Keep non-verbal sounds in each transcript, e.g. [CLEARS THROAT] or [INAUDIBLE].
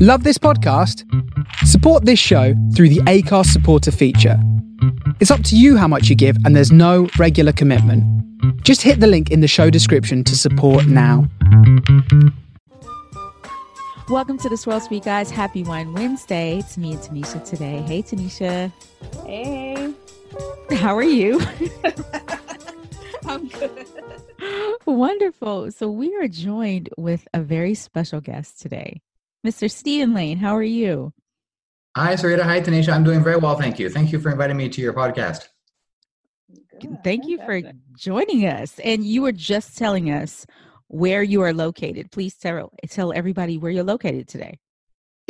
Love this podcast? Support this show through the Acast supporter feature. It's up to you how much you give, and there's no regular commitment. Just hit the link in the show description to support now. Welcome to the Swirl Suite Guys. Happy Wine Wednesday. It's me and Tanisha today. Hey, Tanisha. Hey. How are you? [LAUGHS] I'm good. Wonderful. So, we are joined with a very special guest today, Mr. Steven Laine. How are you? Hi, Sarita. Hi, Tanisha. I'm doing very well, thank you. Thank you for inviting me to your podcast. Good. Thank you for joining us. And you were just telling us where you are located. Please tell, tell everybody where you're located today.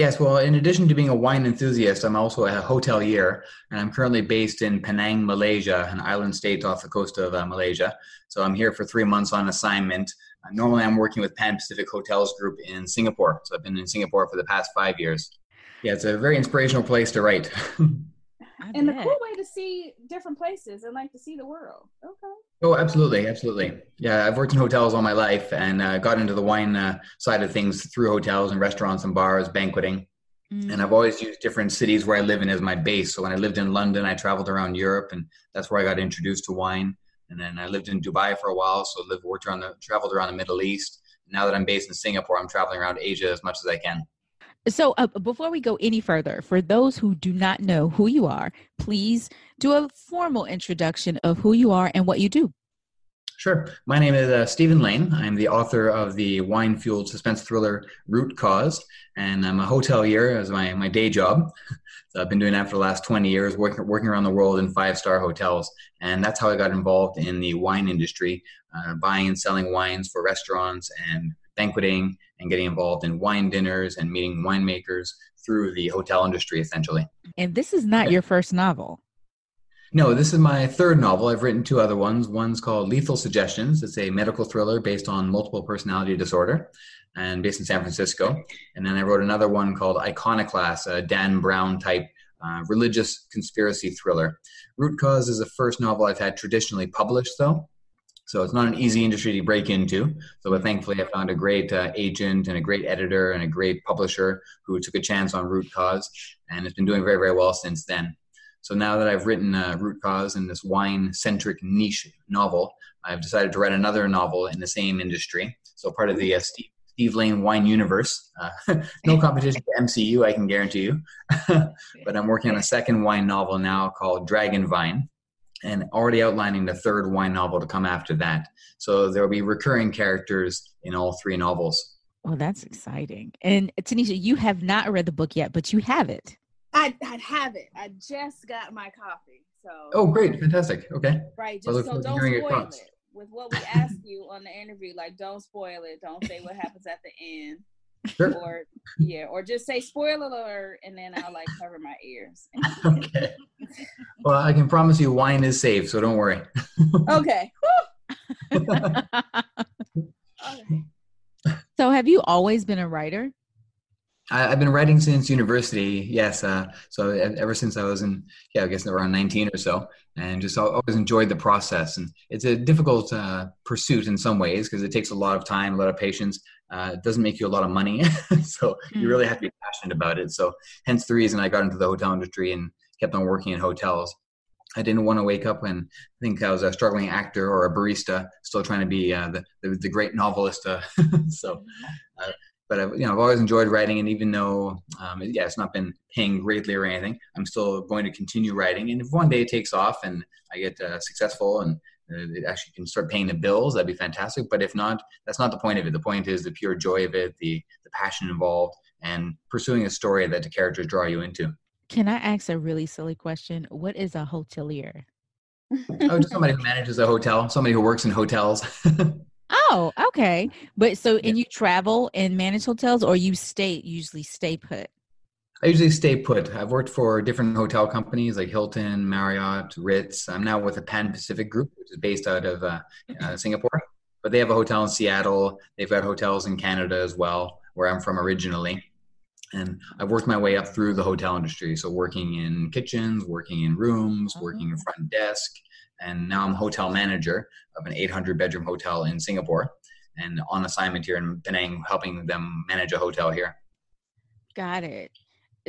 Yes, well, in addition to being a wine enthusiast, I'm also a hotelier, and I'm currently based in Penang, Malaysia, an island state off the coast of uh, Malaysia. So I'm here for three months on assignment. Uh, normally, I'm working with Pan Pacific Hotels Group in Singapore. So I've been in Singapore for the past five years. Yeah, it's a very inspirational place to write. [LAUGHS] I And a bet. cool way to see different places and like to see the world. Okay. Oh, absolutely, absolutely. Yeah, I've worked in hotels all my life and uh, got into the wine uh, side of things through hotels and restaurants and bars, banqueting. Mm. And I've always used different cities where I live in as my base. So when I lived in London, I traveled around Europe, and that's where I got introduced to wine. And then I lived in Dubai for a while, so lived worked around the traveled around the Middle East. Now that I'm based in Singapore, I'm traveling around Asia as much as I can. So, uh, before we go any further, for those who do not know who you are, please do a formal introduction of who you are and what you do. Sure. My name is uh, Steven Laine. I'm the author of the wine fueled suspense thriller Root Cause, and I'm a hotelier as my, my day job. So I've been doing that for the last 20 years, working, working around the world in five star hotels. And that's how I got involved in the wine industry, uh, buying and selling wines for restaurants and banqueting, and getting involved in wine dinners and meeting winemakers through the hotel industry, essentially. And this is not your first novel. No, this is my third novel. I've written two other ones. One's called Lethal Suggestions. It's a medical thriller based on multiple personality disorder and based in San Francisco. And then I wrote another one called Iconoclast, a Dan Brown type uh, religious conspiracy thriller. Root Cause is the first novel I've had traditionally published, though. So it's not an easy industry to break into. So, but thankfully, I found a great uh, agent and a great editor and a great publisher who took a chance on Root Cause, and it's been doing very, very well since then. So now that I've written uh, Root Cause in this wine-centric niche novel, I've decided to write another novel in the same industry. So part of the uh, Steve, Steve Laine wine universe. Uh, [LAUGHS] no competition to MCU, I can guarantee you. [LAUGHS] but I'm working on a second wine novel now called Dragonvine, and already outlining the third wine novel to come after that. So there will be recurring characters in all three novels. Well, that's exciting. And uh, Tanisha, you have not read the book yet, but you have it. I I have it. I just got my copy. So Oh, great, fantastic. Okay. right, just so don't spoil thoughts. it. With what we ask you on the interview, like don't spoil it. Don't say what happens at the end. Sure. [LAUGHS] Or yeah, or just say spoiler alert and then I'll like cover my ears. [LAUGHS] okay. Well, I can promise you wine is safe, so don't worry. okay. Okay. [LAUGHS] so, have you always been a writer? I, I've been writing since university. Yes, uh, so ever since I was in, yeah, I guess around 19 or so, and just always enjoyed the process. And it's a difficult uh, pursuit in some ways because it takes a lot of time, a lot of patience. Uh, it doesn't make you a lot of money, [LAUGHS] so you Mm. really have to be passionate about it. So, hence the reason I got into the hotel industry and kept on working in hotels. I didn't want to wake up and think I was a struggling actor or a barista, still trying to be uh, the, the the great novelist. Uh, [LAUGHS] so, uh, but I've, you know, I've always enjoyed writing, and even though, um, yeah, it's not been paying greatly or anything, I'm still going to continue writing. And if one day it takes off and I get uh, successful and it actually can start paying the bills, that'd be fantastic. But if not, that's not the point of it. The point is the pure joy of it, the the passion involved, and pursuing a story that the characters draw you into. Can I ask a really silly question? What is a hotelier? Oh, just somebody who manages a hotel, somebody who works in hotels. [LAUGHS] Oh, okay. But so, and you travel and manage hotels, or you stay usually stay put. I usually stay put. I've worked for different hotel companies like Hilton, Marriott, Ritz. I'm now with a Pan Pacific Group, which is based out of uh, uh, Singapore. But they have a hotel in Seattle. They've got hotels in Canada as well, where I'm from originally. And I've worked my way up through the hotel industry. So working in kitchens, working in rooms, working in front desk, and now I'm hotel manager of an 800 bedroom hotel in Singapore, and on assignment here in Penang, helping them manage a hotel here. Got it.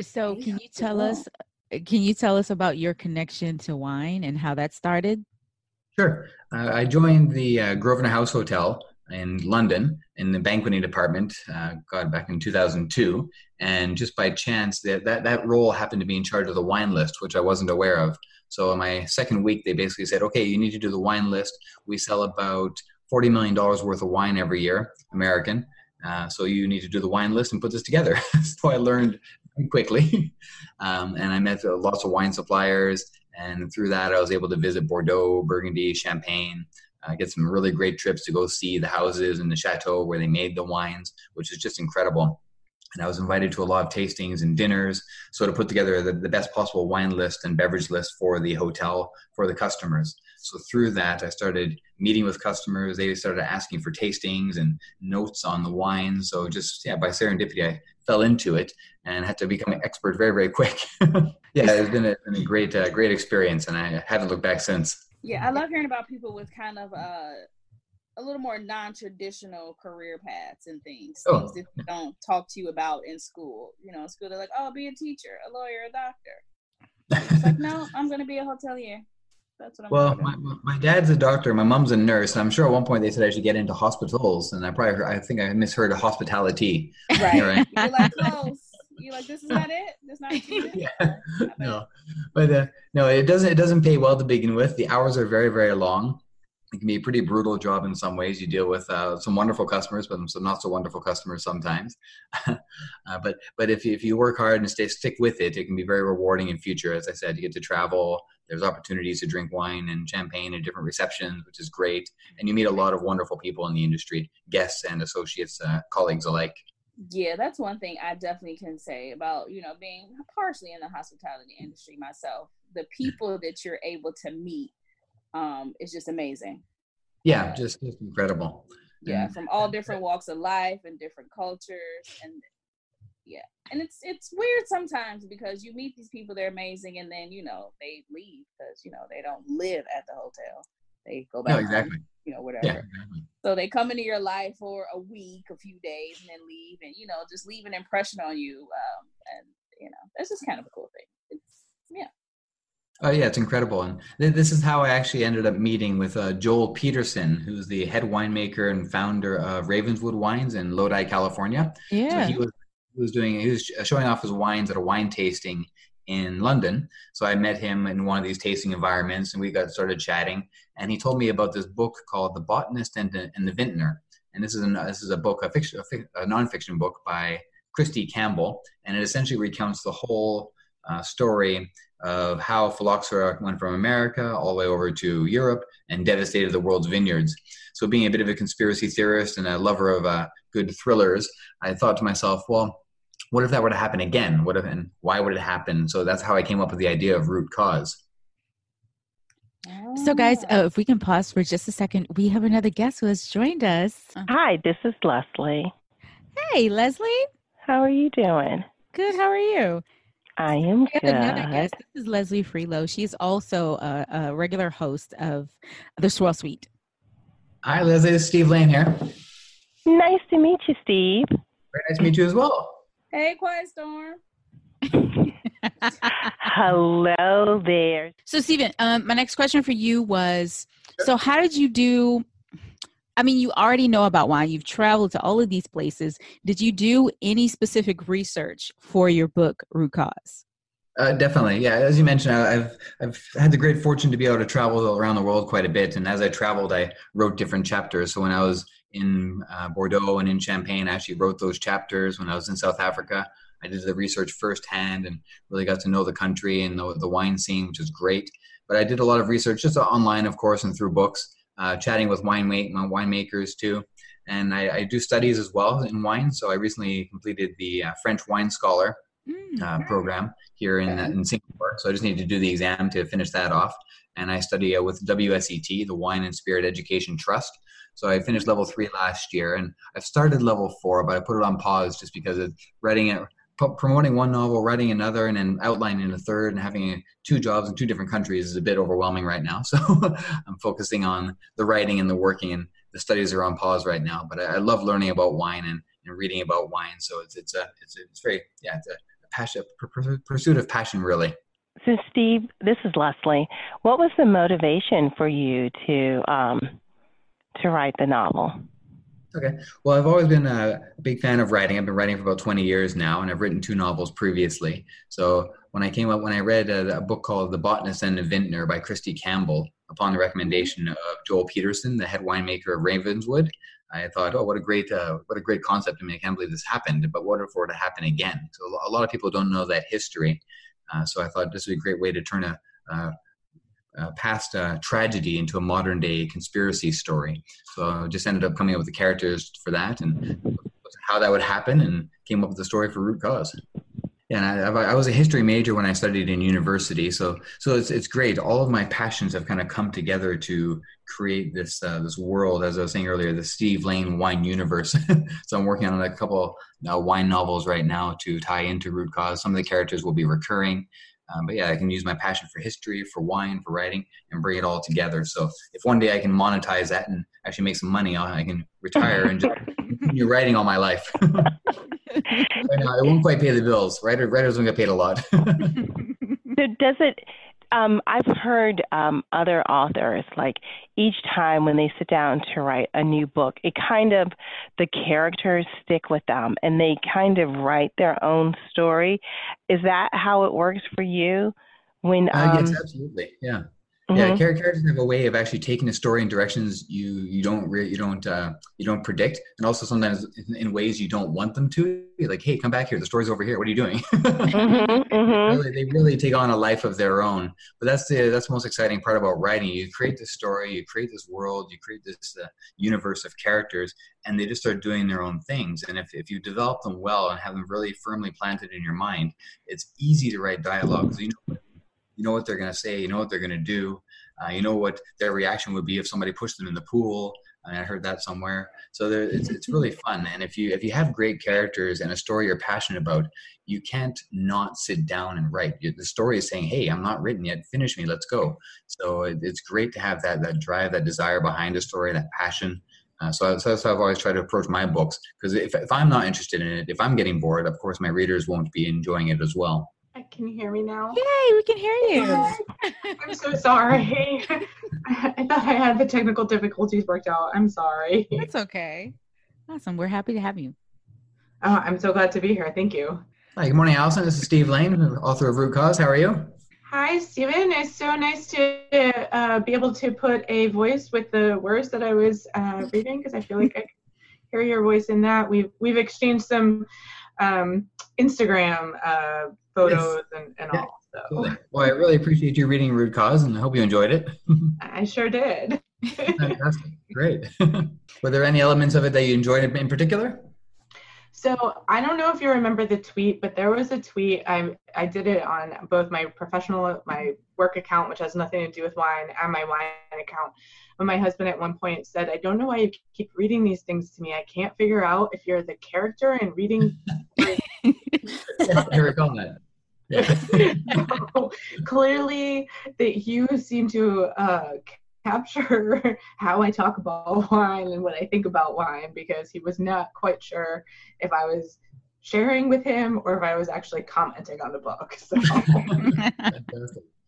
So, can you tell us? Can you tell us about your connection to wine and how that started? Sure. Uh, I joined the uh, Grosvenor House Hotel in London in the banqueting department, uh, God, back in 2002. And just by chance, that, that, that role happened to be in charge of the wine list, which I wasn't aware of. So in my second week, they basically said, okay, you need to do the wine list. We sell about $40 million worth of wine every year, American. Uh, so you need to do the wine list and put this together. [LAUGHS] so I learned quickly. [LAUGHS] Um, and I met lots of wine suppliers. And through that, I was able to visit Bordeaux, Burgundy, Champagne, uh, get some really great trips to go see the houses and the chateau where they made the wines, which is just incredible. And I was invited to a lot of tastings and dinners, so to put together the, the best possible wine list and beverage list for the hotel for the customers. So through that, I started meeting with customers. They started asking for tastings and notes on the wine. So just yeah, by serendipity, I fell into it and had to become an expert very very quick. [LAUGHS] yeah, it's been a, been a great uh, great experience, and I haven't looked back since. Yeah, I love hearing about people with kind of uh, a little more non-traditional career paths and things. Oh. Things that they don't talk to you about in school. You know, in school they're like, "Oh, be a teacher, a lawyer, a doctor." It's like, [LAUGHS] no, I'm going to be a hotelier. That's what I'm. Well, my, my dad's a doctor. My mom's a nurse. I'm sure at one point they said I should get into hospitals, and I probably heard, I think I misheard hospitality. right. [LAUGHS] Right. You're like close. You're like, this is not it. This is not [LAUGHS] it. yeah. No, but uh, no, it doesn't. It doesn't pay well to begin with. The hours are very very long. It can be a pretty brutal job in some ways. You deal with uh, some wonderful customers, but some not so wonderful customers sometimes. [LAUGHS] uh, but but if you, if you work hard and stay stick with it, it can be very rewarding in future. As I said, you get to travel. There's opportunities to drink wine and champagne at different receptions, which is great. And you meet a lot of wonderful people in the industry, guests and associates, uh, colleagues alike. Yeah, that's one thing I definitely can say about, you know, being partially in the hospitality industry myself. The people that you're able to meet um is just amazing. Yeah, just, just incredible. Yeah, And- from all different walks of life and different cultures and yeah. And it's it's weird sometimes because you meet these people they're amazing and then, you know, they leave because, you know, they don't live at the hotel. They go back No, home, exactly. you know, whatever. Yeah, exactly. So they come into your life for a week, a few days, and then leave, and you know, just leave an impression on you. Um, and you know, that's just kind of a cool thing. It's yeah. Oh yeah, it's incredible, and th- this is how I actually ended up meeting with uh, Joel Peterson, who's the head winemaker and founder of Ravenswood Wines in Lodi, California. Yeah, So Yeah. he was he was doing he was showing off his wines at a wine tasting in London. So I met him in one of these tasting environments, and we got started chatting. And he told me about this book called The Botanist and the, and the Vintner. And this is an, this is a book, a fiction, a, a nonfiction book by Christy Campbell, and it essentially recounts the whole uh, story of how phylloxera went from America all the way over to Europe and devastated the world's vineyards. So, being a bit of a conspiracy theorist and a lover of uh, good thrillers, I thought to myself, well, what if that were to happen again? What if, and why would it happen? So that's how I came up with the idea of root cause. So, guys, uh, if we can pause for just a second, we have another guest who has joined us. Hi, this is Leslie. Hey, Leslie. How are you doing? Good. How are you? I am We have another guest. This is Leslie Freelo. She's also a, a regular host of the Swirl Suite. Hi, Leslie. This is Steve Laine here. Nice to meet you, Steve. Very nice to meet you as well. Hey, Quiet Storm. Hello there. So, Steven, um, my next question for you was so, how did you do? I mean, you already know about wine, you've traveled to all of these places. Did you do any specific research for your book, Root Cause? Uh, definitely, yeah. As you mentioned, I- I've I've had the great fortune to be able to travel around the world quite a bit, and as I traveled, I wrote different chapters. So when I was in uh, Bordeaux and in Champagne, I actually wrote those chapters. When I was in South Africa, I did the research firsthand and really got to know the country and the, the wine scene, which is great. But I did a lot of research just online, of course, and through books. uh, chatting with wine winemakers too. And I, I, do studies as well in wine. So I recently completed the uh, French Wine Scholar mm. program here in, in Singapore. So I just need to do the exam to finish that off. And I study uh, with WSET, the Wine and Spirit Education Trust. So I finished level three last year, and I've started level four, but I put it on pause just because of writing it, promoting one novel, writing another, and then outlining a third, and having two jobs in two different countries is a bit overwhelming right now. [LAUGHS] So I'm focusing on the writing and the working, and the studies are on pause right now. But I, I love learning about wine and, and reading about wine. So it's it's a it's, it's very yeah it's a, a passion pursuit of passion really. So Steve, this is Leslie. What was the motivation for you to um, to write the novel? Okay. Well, I've always been a big fan of writing. I've been writing for about 20 years now, and I've written two novels previously. So when I came up, when I read a, a book called The Botanist and the Vintner by Christy Campbell, upon the recommendation of Joel Peterson, the head winemaker of Ravenswood, I thought, oh, what a great, uh, what a great concept! I mean, I can't believe this happened, but what if it were to happen again? So a lot of people don't know that history. Uh, so I thought this would be a great way to turn a, uh, uh, past uh, tragedy into a modern day conspiracy story. So I just ended up coming up with the characters for that and how that would happen and came up with the story for Root Cause. And I, I, was a history major when I studied in university, so so it's it's great. All of my passions have kind of come together to create this uh, this world, as I was saying earlier, the Steve Laine wine universe. [LAUGHS] so I'm working on a couple uh, wine novels right now to tie into Root Cause. Some of the characters will be recurring, um, but yeah, I can use my passion for history, for wine, for writing, and bring it all together. So if one day I can monetize that and actually make some money, I can retire and just continue writing all my life. [LAUGHS] no, it won't quite pay the bills. Writers, writers don't get paid a lot. [LAUGHS] so does it? Um, I've heard um, other authors like each time when they sit down to write a new book, it kind of the characters stick with them and they kind of write their own story. Is that how it works for you? When um, uh, yes, absolutely, yeah. Yeah, mm-hmm. characters have a way of actually taking a story in directions you you don't re- you don't uh, you don't predict, and also sometimes in, in, ways you don't want them to. You're like, hey, come back here. The story's over here. What are you doing? [LAUGHS] mm-hmm, mm-hmm. Really, they really take on a life of their own. But that's the that's the most exciting part about writing. You create this story, you create this world, you create this uh, universe of characters, and they just start doing their own things. And if if you develop them well and have them really firmly planted in your mind, it's easy to write dialogue. You know you know what they're going to say you know what they're going to do uh, you know what their reaction would be if somebody pushed them in the pool I, I heard that somewhere. So there, it's, it's really fun and if you if you have great characters and a story you're passionate about you can't not sit down and write. The story is saying hey i'm not written yet. Finish me. Let's go. So it, it's great to have that that drive that desire behind a story that passion. Uh, so, so, that's how I've always tried to approach my books. Because if, if I'm not interested in it, if I'm getting bored, of course my readers won't be enjoying it as well. Can you hear me now? Yay, we can hear you. I'm so sorry. [LAUGHS] I thought I had the technical difficulties worked out. I'm sorry. That's okay. Awesome. We're happy to have you. Oh, I'm so glad to be here. Thank you. Hi, good morning, Allison. This is Steve Laine, author of Root Cause. How are you? Hi, Steven. It's so nice to uh, be able to put a voice with the words that I was uh, reading because I feel like I can hear your voice in that. We've we've exchanged some um, Instagram uh, photos yes. and, and yeah. all. So. Well, I really appreciate you reading Root Cause, and I hope you enjoyed it. [LAUGHS] I sure did. Fantastic, [LAUGHS] great. [LAUGHS] Were there any elements of it that you enjoyed in particular? So I don't know if you remember the tweet, but there was a tweet. I I did it on both my professional, my work account, which has nothing to do with wine, and my wine account. But my husband at one point said, "I don't know why you keep reading these things to me. I can't figure out if you're the character and reading." I recall that. Yeah. clearly, that you seem to uh, capture how I talk about wine and what I think about wine because he was not quite sure if I was sharing with him or if I was actually commenting on the book. So. [LAUGHS]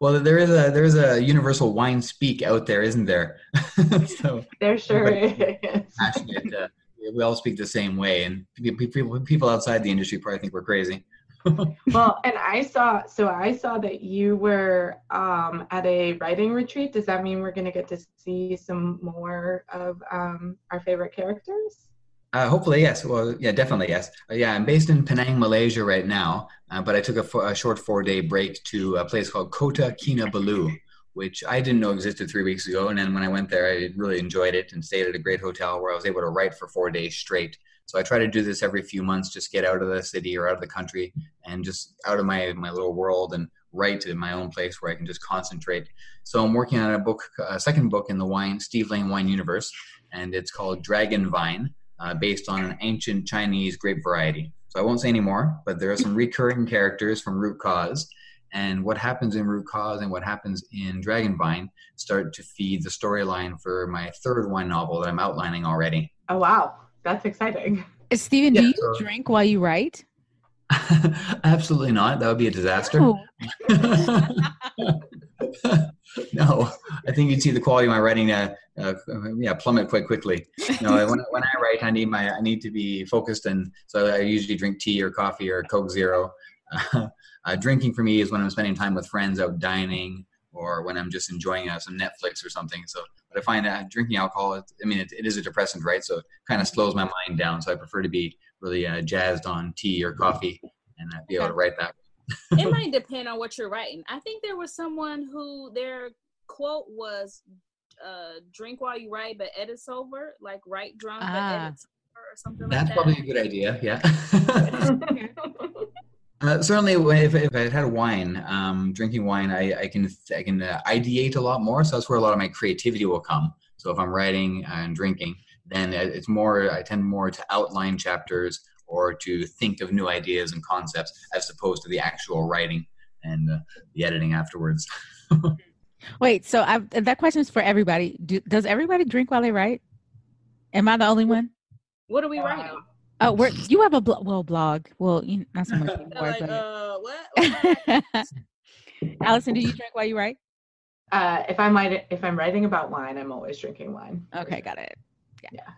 well, there is a there is a universal wine speak out there, isn't there? [LAUGHS] so there sure is. Passionate, uh, we all speak the same way, and people people outside the industry probably think we're crazy. [LAUGHS] well, and I saw, so I saw that you were um, at a writing retreat. Does that mean we're going to get to see some more of um, our favorite characters? Uh, hopefully, yes. Well, yeah, definitely, yes. Uh, yeah, I'm based in Penang, Malaysia right now, uh, but I took a, short four day break to a place called Kota Kinabalu, which I didn't know existed three weeks ago. And then when I went there, I really enjoyed it and stayed at a great hotel where I was able to write for four days straight. So I try to do this every few months, just get out of the city or out of the country and just out of my, my little world and write in my own place where I can just concentrate. So I'm working on a book, a second book in the wine, Steve Laine wine universe, and it's called Dragonvine, uh, based on an ancient Chinese grape variety. So I won't say any more, but there are some recurring characters from Root Cause. And what happens in Root Cause and what happens in Dragonvine start to feed the storyline for my third wine novel that I'm outlining already. Oh, wow. That's exciting. Steven, Yeah, do you so- drink while you write? [LAUGHS] Absolutely not. That would be a disaster. [LAUGHS] No, I think you'd see the quality of my writing, uh, uh, yeah, plummet quite quickly. No, when, when I write, I need my, I need to be focused, and so I usually drink tea or coffee or Coke Zero. [LAUGHS] Uh, drinking for me is when I'm spending time with friends out dining, or when I'm just enjoying uh, some Netflix or something. So, but I find that drinking alcohol, I mean, it, it is a depressant, right? So, it kind of slows my mind down. So, I prefer to be really uh, jazzed on tea or coffee and uh, be able to write that. it [LAUGHS] might depend on what you're writing. I think there was someone who their quote was uh drink while you write but edit sober, like write drunk but Ah. edit sober or something That's like that. That's probably a good idea. Yeah. [LAUGHS] [LAUGHS] uh, certainly, if, if I had wine, um, drinking wine, I, I can I can uh, ideate a lot more. So that's where a lot of my creativity will come. So if I'm writing and drinking, then it's more. I tend more to outline chapters or to think of new ideas and concepts as opposed to the actual writing and uh, the editing afterwards. [LAUGHS] Wait, so I, that question is for everybody. Do, does everybody drink while they write? Am I the only one? What are we Wow. writing? Oh, we're, you have a blo- well blog. Well, you, not so much [LAUGHS] anymore. like, but- uh, what? [LAUGHS] What? Allison, do you drink while you write? Uh, if I'm writing, if I'm writing about wine, I'm always drinking wine. Okay, got it. Yeah. Yeah.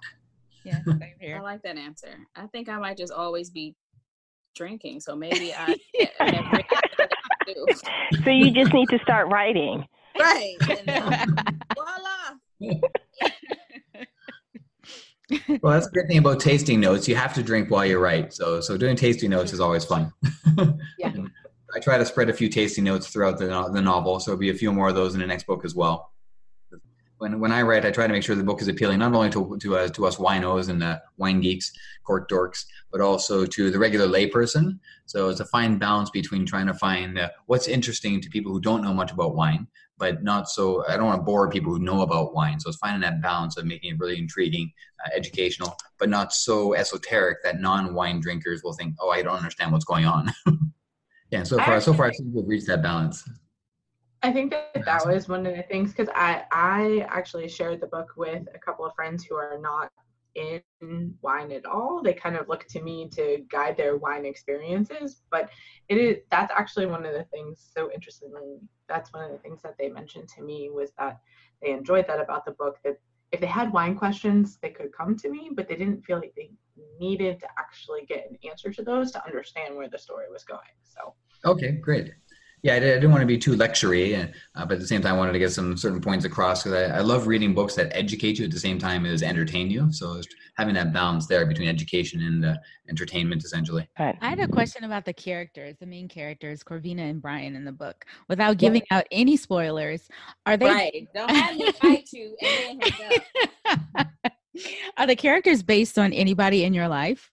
Yeah, [LAUGHS] same I like that answer. I think I might just always be drinking, so maybe I [LAUGHS] have. So you just need to start writing. [LAUGHS] right. And then, voila. well, that's the great thing about tasting notes. You have to drink while you write. So so doing tasting notes is always fun. Yeah. I try to spread a few tasting notes throughout the, the novel, so there'll be a few more of those in the next book as well. When, when I write, I try to make sure the book is appealing not only to to, uh, to us winos and uh, wine geeks, cork dorks, but also to the regular layperson. So it's a fine balance between trying to find uh, what's interesting to people who don't know much about wine, but not so. I don't want to bore people who know about wine. So it's finding that balance of making it really intriguing, uh, educational, but not so esoteric that non-wine drinkers will think, "Oh, I don't understand what's going on." [LAUGHS] yeah. So far, so far, I think we've reached that balance. I think that that was one of the things because I I actually shared the book with a couple of friends who are not in wine at all. They kind of look to me to guide their wine experiences, but it is that's actually one of the things. So interestingly, that's one of the things that they mentioned to me was that they enjoyed that about the book that if they had wine questions, they could come to me, but they didn't feel like they needed to actually get an answer to those to understand where the story was going. So Okay, great. Yeah, I, did, I didn't want to be too lectury, uh, but at the same time, I wanted to get some certain points across because I, I love reading books that educate you at the same time as entertain you. So having that balance there between education and uh, entertainment, essentially. But I had a question about the characters, the main characters, Corvina and Brian in the book. Without giving out any spoilers, are they Right. Don't have me fight you and then hang up. [LAUGHS] are the characters based on anybody in your life?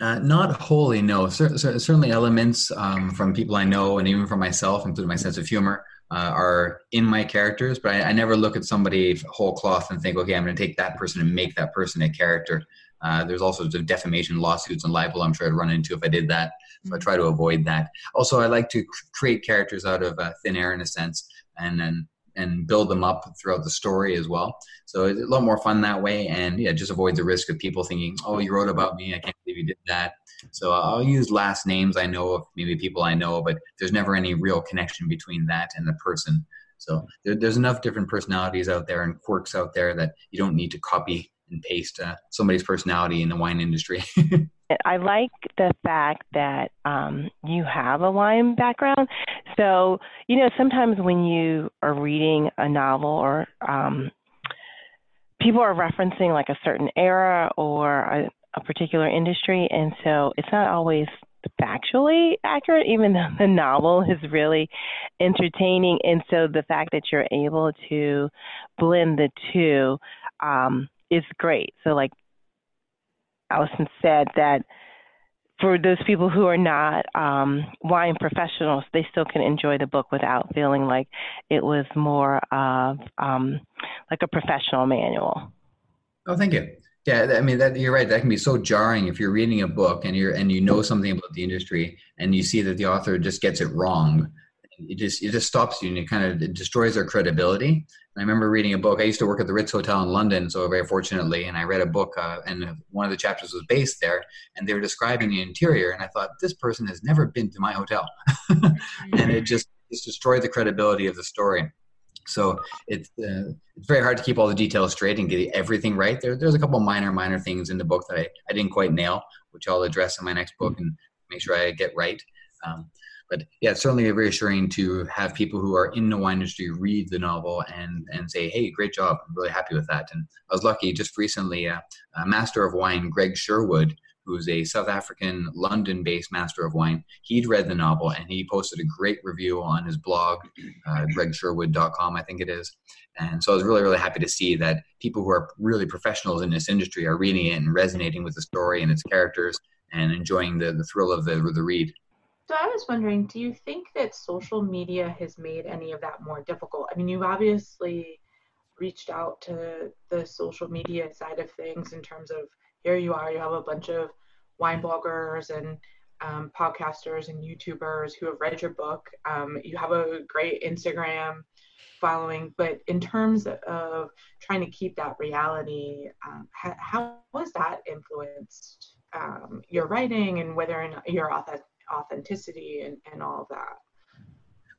Uh, not wholly, no. Cer- cer- certainly, elements um, from people I know and even from myself, including my sense of humor, uh, are in my characters. But I, I never look at somebody whole cloth and think, okay, I'm going to take that person and make that person a character. Uh, there's sorts of defamation lawsuits and libel I'm sure I'd run into if I did that. So I try to avoid that. Also, I like to create characters out of uh, thin air in a sense, and then and build them up throughout the story as well. So it's a lot more fun that way, and yeah, just avoid the risk of people thinking, "Oh, you wrote about me. I can't you did that." So I'll use last names I know of, maybe people I know, but there's never any real connection between that and the person. So there, there's enough different personalities out there and quirks out there that you don't need to copy and paste uh, somebody's personality in the wine industry. [LAUGHS] I like the fact that um, you have a wine background. So, you know, sometimes when you are reading a novel or um, people are referencing like a certain era or a, a particular industry, and so it's not always factually accurate, even though the novel [LAUGHS] is really entertaining. And so the fact that you're able to blend the two um, is great. So, like Allison said, that for those people who are not um, wine professionals, they still can enjoy the book without feeling like it was more of um, like a professional manual. Oh, thank you. Yeah, I mean that you're right. That can be so jarring if you're reading a book and you're and you know something about the industry and you see that the author just gets it wrong. It just it just stops you and it kind of it destroys their credibility. And I remember reading a book. I used to work at the Ritz Hotel in London, so very fortunately, and I read a book uh, and one of the chapters was based there, and they were describing the interior, and I thought this person has never been to my hotel, [LAUGHS] and it just just destroyed the credibility of the story. So it's uh, it's very hard to keep all the details straight and get everything right. There, there's a couple minor minor things in the book that I, I didn't quite nail, which I'll address in my next book and make sure I get right. Um, but yeah, it's certainly reassuring to have people who are in the wine industry read the novel and and say, "Hey, great job! I'm really happy with that." And I was lucky just recently, uh, Master of Wine Greg Sherwood who's a South African London based master of wine. He'd read the novel and he posted a great review on his blog, uh, gregsherwood.com, I think it is. And so I was really, really happy to see that people who are really professionals in this industry are reading it and resonating with the story and its characters and enjoying the, the thrill of the, the read. So I was wondering, do you think that social media has made any of that more difficult? I mean, you've obviously reached out to the social media side of things in terms of here you are, you have a bunch of wine bloggers and um, podcasters and YouTubers who have read your book. Um, you have a great Instagram following, but in terms of trying to keep that reality, um, how, how has that influenced um, your writing and whether or not your authenticity and, and all of that?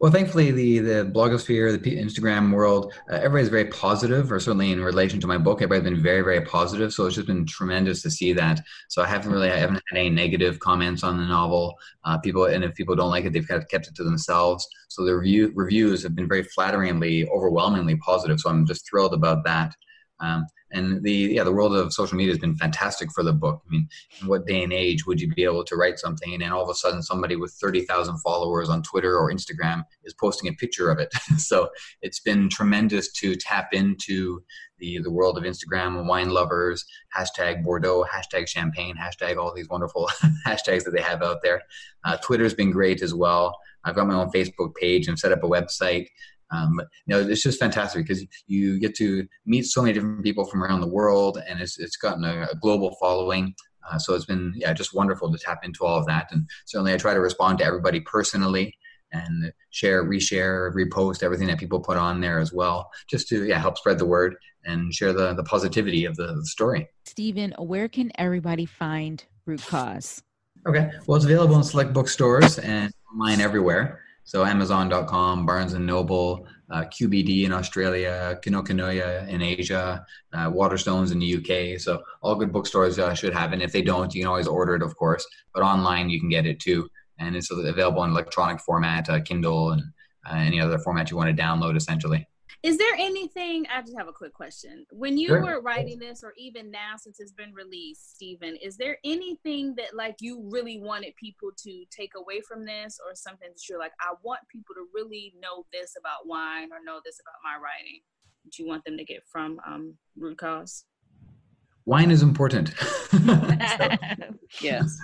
Well, thankfully, the the blogosphere, the Instagram world, uh, everybody's very positive, or certainly in relation to my book, everybody's been very, very positive. So it's just been tremendous to see that. So I haven't really, I haven't had any negative comments on the novel. Uh, people, and if people don't like it, they've kind of kept it to themselves. So the review reviews have been very flatteringly, overwhelmingly positive. So I'm just thrilled about that. Um, and the yeah, the world of social media has been fantastic for the book. I mean, in what day and age would you be able to write something and then all of a sudden somebody with thirty thousand followers on Twitter or Instagram is posting a picture of it? [LAUGHS] so it's been tremendous to tap into the the world of Instagram wine lovers. Hashtag Bordeaux, hashtag Champagne, hashtag all these wonderful [LAUGHS] hashtags that they have out there. Uh, Twitter's been great as well. I've got my own Facebook page and set up a website. Um, you know, it's just fantastic because you get to meet so many different people from around the world, and it's it's gotten a, a global following. Uh, so it's been yeah, just wonderful to tap into all of that. And certainly, I try to respond to everybody personally and share, reshare, repost everything that people put on there as well, just to yeah help spread the word and share the the positivity of the, the story. Steven, where can everybody find Root Cause? Okay, well, it's available in select bookstores and online everywhere. So Amazon.com, Barnes and Noble, uh, QBD in Australia, Kinokuniya in Asia, uh, Waterstones in the UK. So all good bookstores uh, should have it. And if they don't, you can always order it, of course. But online, you can get it too. And it's available in electronic format, uh, Kindle, and uh, any other format you want to download, essentially. Is there anything? I just have a quick question. When you sure. were writing this, or even now since it's been released, Steven, is there anything that like you really wanted people to take away from this, or something that you're like, I want people to really know this about wine or know this about my writing? That you want them to get from um, Root Cause? Wine is important. [LAUGHS] so, [LAUGHS] yes.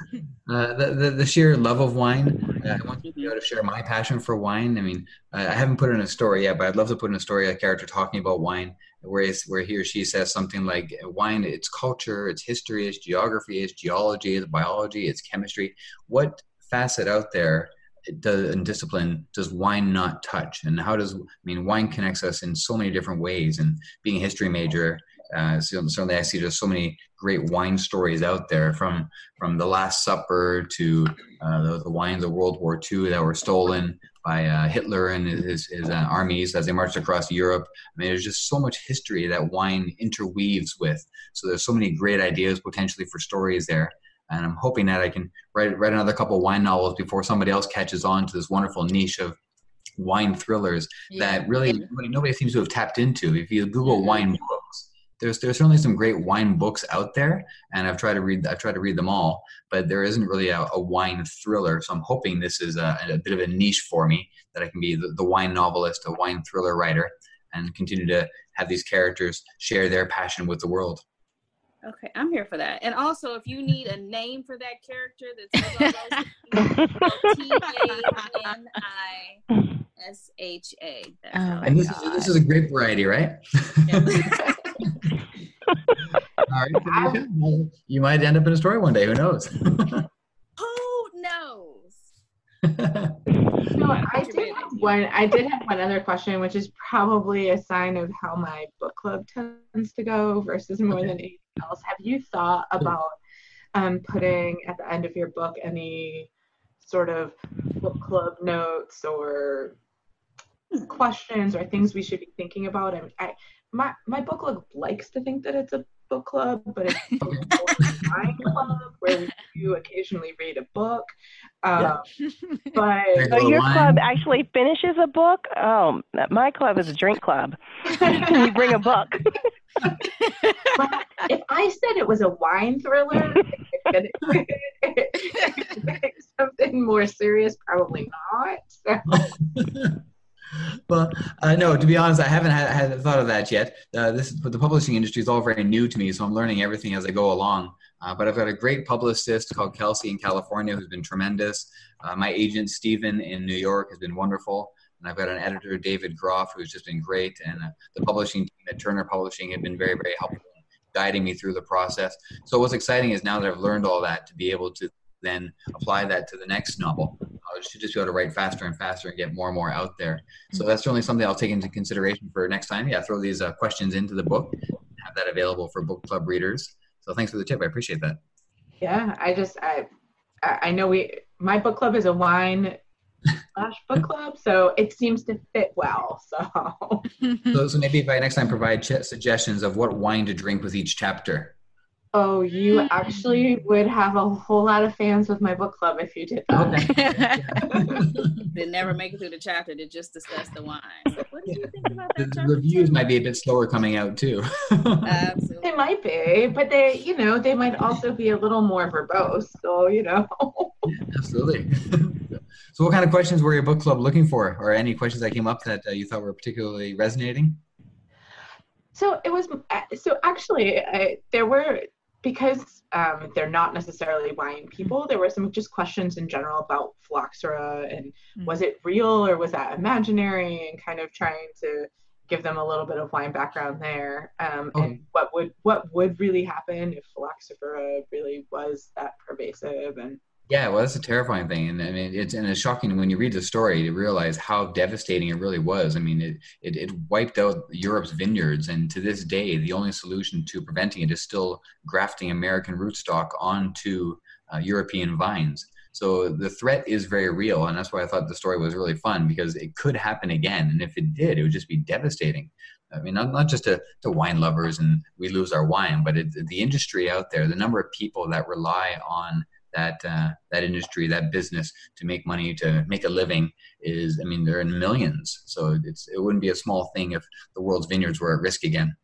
Uh, the, the, the sheer love of wine. Uh, I want to be able to share my passion for wine. I mean, I haven't put in a story yet, but I'd love to put in a story a character talking about wine, where where he or she says something like, "Wine, it's culture, it's history, it's geography, it's geology, it's biology, it's chemistry. What facet out there?" Does, and discipline does wine not touch and how does i mean wine connects us in so many different ways and being a history major uh, so certainly, I see there's so many great wine stories out there from from the Last Supper to uh, the, the, wines of World War II that were stolen by uh, Hitler and his, his uh, armies as they marched across Europe. I mean, there's just so much history that wine interweaves with. So there's so many great ideas potentially for stories there. And I'm hoping that I can write write another couple wine novels before somebody else catches on to this wonderful niche of wine thrillers yeah. that really nobody, nobody, seems to have tapped into. If you Google wine there's there's certainly some great wine books out there, and I've tried to read I've tried to read them all, but there isn't really a, a wine thriller. So I'm hoping this is a, a, bit of a niche for me that I can be the, the wine novelist, a wine thriller writer, and continue to have these characters share their passion with the world. Okay, I'm here for that. And also, if you need a name for that character that's [LAUGHS] T A N I S H A. Oh and this is, this is a great variety, right? [LAUGHS] [LAUGHS] All right, you might end up in a story one day. Who knows? [LAUGHS] Who knows? [LAUGHS] so I did have one. I did have one other question, which is probably a sign of how my book club tends to go versus more okay. than anything else. Have you thought about um, putting at the end of your book any sort of book club notes or questions or things we should be thinking about? I, I my my book club likes to think that it's a book club, but it's [LAUGHS] a wine club where we do occasionally read a book. Um, yeah. [LAUGHS] But so your club actually finishes a book. Oh, my club is a drink club. [LAUGHS] you bring a book. but if I said it was a wine thriller, something more serious, probably not. So well, uh, no. To be honest, I haven't had, had thought of that yet. Uh, this, but the publishing industry is all very new to me, so I'm learning everything as I go along. Uh, but I've got a great publicist called Kelsey in California who's been tremendous. Uh, my agent Stephen in New York has been wonderful, and I've got an editor David Groff who's just been great, and uh, the publishing team at Turner Publishing have been very, very helpful, guiding me through the process. So what's exciting is now that I've learned all that to be able to then apply that to the next novel. I should just be able to write faster and faster and get more and more out there. So that's certainly something I'll take into consideration for next time. Yeah, throw these uh, questions into the book, have that available for book club readers. So thanks for the tip. I appreciate that. Yeah, I just I I know we my book club is a wine slash book club, so it seems to fit well. So. [LAUGHS] so, so maybe if I next time provide ch- suggestions of what wine to drink with each chapter. Oh, you actually would have a whole lot of fans with my book club if you did that. [LAUGHS] they never make it through the chapter to just discuss the wine. So what did you think about that? The reviews might be a bit slower coming out too. Absolutely. They might be, but they, you know, they might also be a little more verbose. So, you know. [LAUGHS] Absolutely. [LAUGHS] so, what kind of questions were your book club looking for, or any questions that came up that uh, you thought were particularly resonating? So it was. Uh, so actually, I, there were because um, they're not necessarily wine people, there were some just questions in general about phylloxera and mm-hmm. was it real or was that imaginary, and kind of trying to give them a little bit of wine background there, um, okay. and what would what would really happen if phylloxera really was that pervasive and yeah, well, that's a terrifying thing, and I mean, it's and it's shocking when you read the story to realize how devastating it really was. I mean, it, it it wiped out Europe's vineyards, and to this day, the only solution to preventing it is still grafting American rootstock onto uh, European vines. So the threat is very real, and that's why I thought the story was really fun because it could happen again, and if it did, it would just be devastating. I mean, not, not just to, to wine lovers and we lose our wine, but it, the industry out there, the number of people that rely on that uh, that industry, that business to make money, to make a living is, I mean, they're in millions. So it's it wouldn't be a small thing if the world's vineyards were at risk again.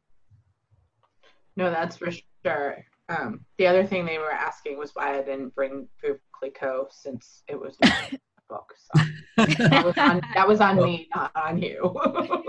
No, that's for sure. Um, the other thing they were asking was why I didn't bring Veuve Clicquot since it was [LAUGHS] book. So that was on, [LAUGHS] that was on well, me, not on you.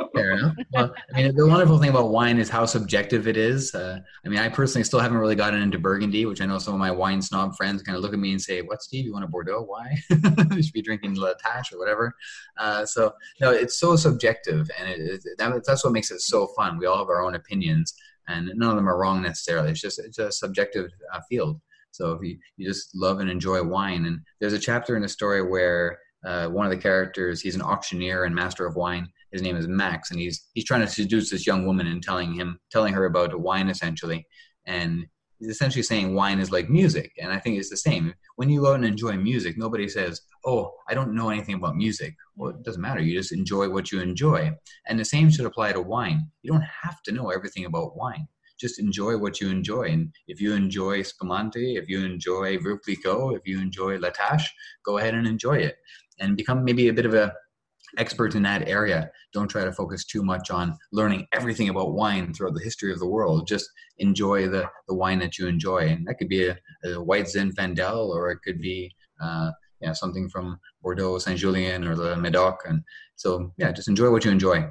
[LAUGHS] fair enough. Well, I mean, the wonderful thing about wine is how subjective it is. Uh, I mean, I personally still haven't really gotten into Burgundy, which I know some of my wine snob friends kind of look at me and say, "What, Steve? You want a Bordeaux? Why? [LAUGHS] you should be drinking La Tâche or whatever." Uh, so no, it's so subjective, and it, it, that, that's what makes it so fun. We all have our own opinions, and none of them are wrong necessarily. It's just it's a subjective uh, field. So if you, you just love and enjoy wine, and there's a chapter in the story where uh, one of the characters he's an auctioneer and master of wine. His name is Max, and he's he's trying to seduce this young woman and telling him telling her about wine essentially, and he's essentially saying wine is like music, and I think it's the same. When you go and enjoy music, nobody says, "Oh, I don't know anything about music." Well, it doesn't matter. You just enjoy what you enjoy, and the same should apply to wine. You don't have to know everything about wine just enjoy what you enjoy. And if you enjoy Spumante, if you enjoy Clicquot, if you enjoy La Tâche, go ahead and enjoy it and become maybe a bit of a expert in that area. Don't try to focus too much on learning everything about wine throughout the history of the world. Just enjoy the, the wine that you enjoy. And that could be a, a white Zinfandel or it could be uh, yeah, something from Bordeaux, Saint Julien, or the Medoc. And so, yeah, just enjoy what you enjoy.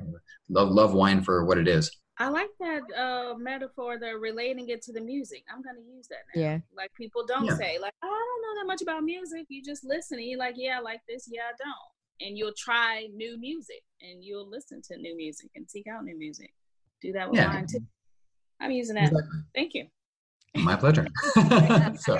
Love, love wine for what it is. I like that uh, metaphor. They're relating it to the music. I'm gonna use that now. Yeah. Like people don't Yeah. say like, oh, I don't know that much about music. You just listen and you're like, yeah, I like this. Yeah, I don't. And you'll try new music and you'll listen to new music and seek out new music. Do that with Yeah. wine too. I'm using that. Exactly. Thank you. My pleasure. [LAUGHS] so,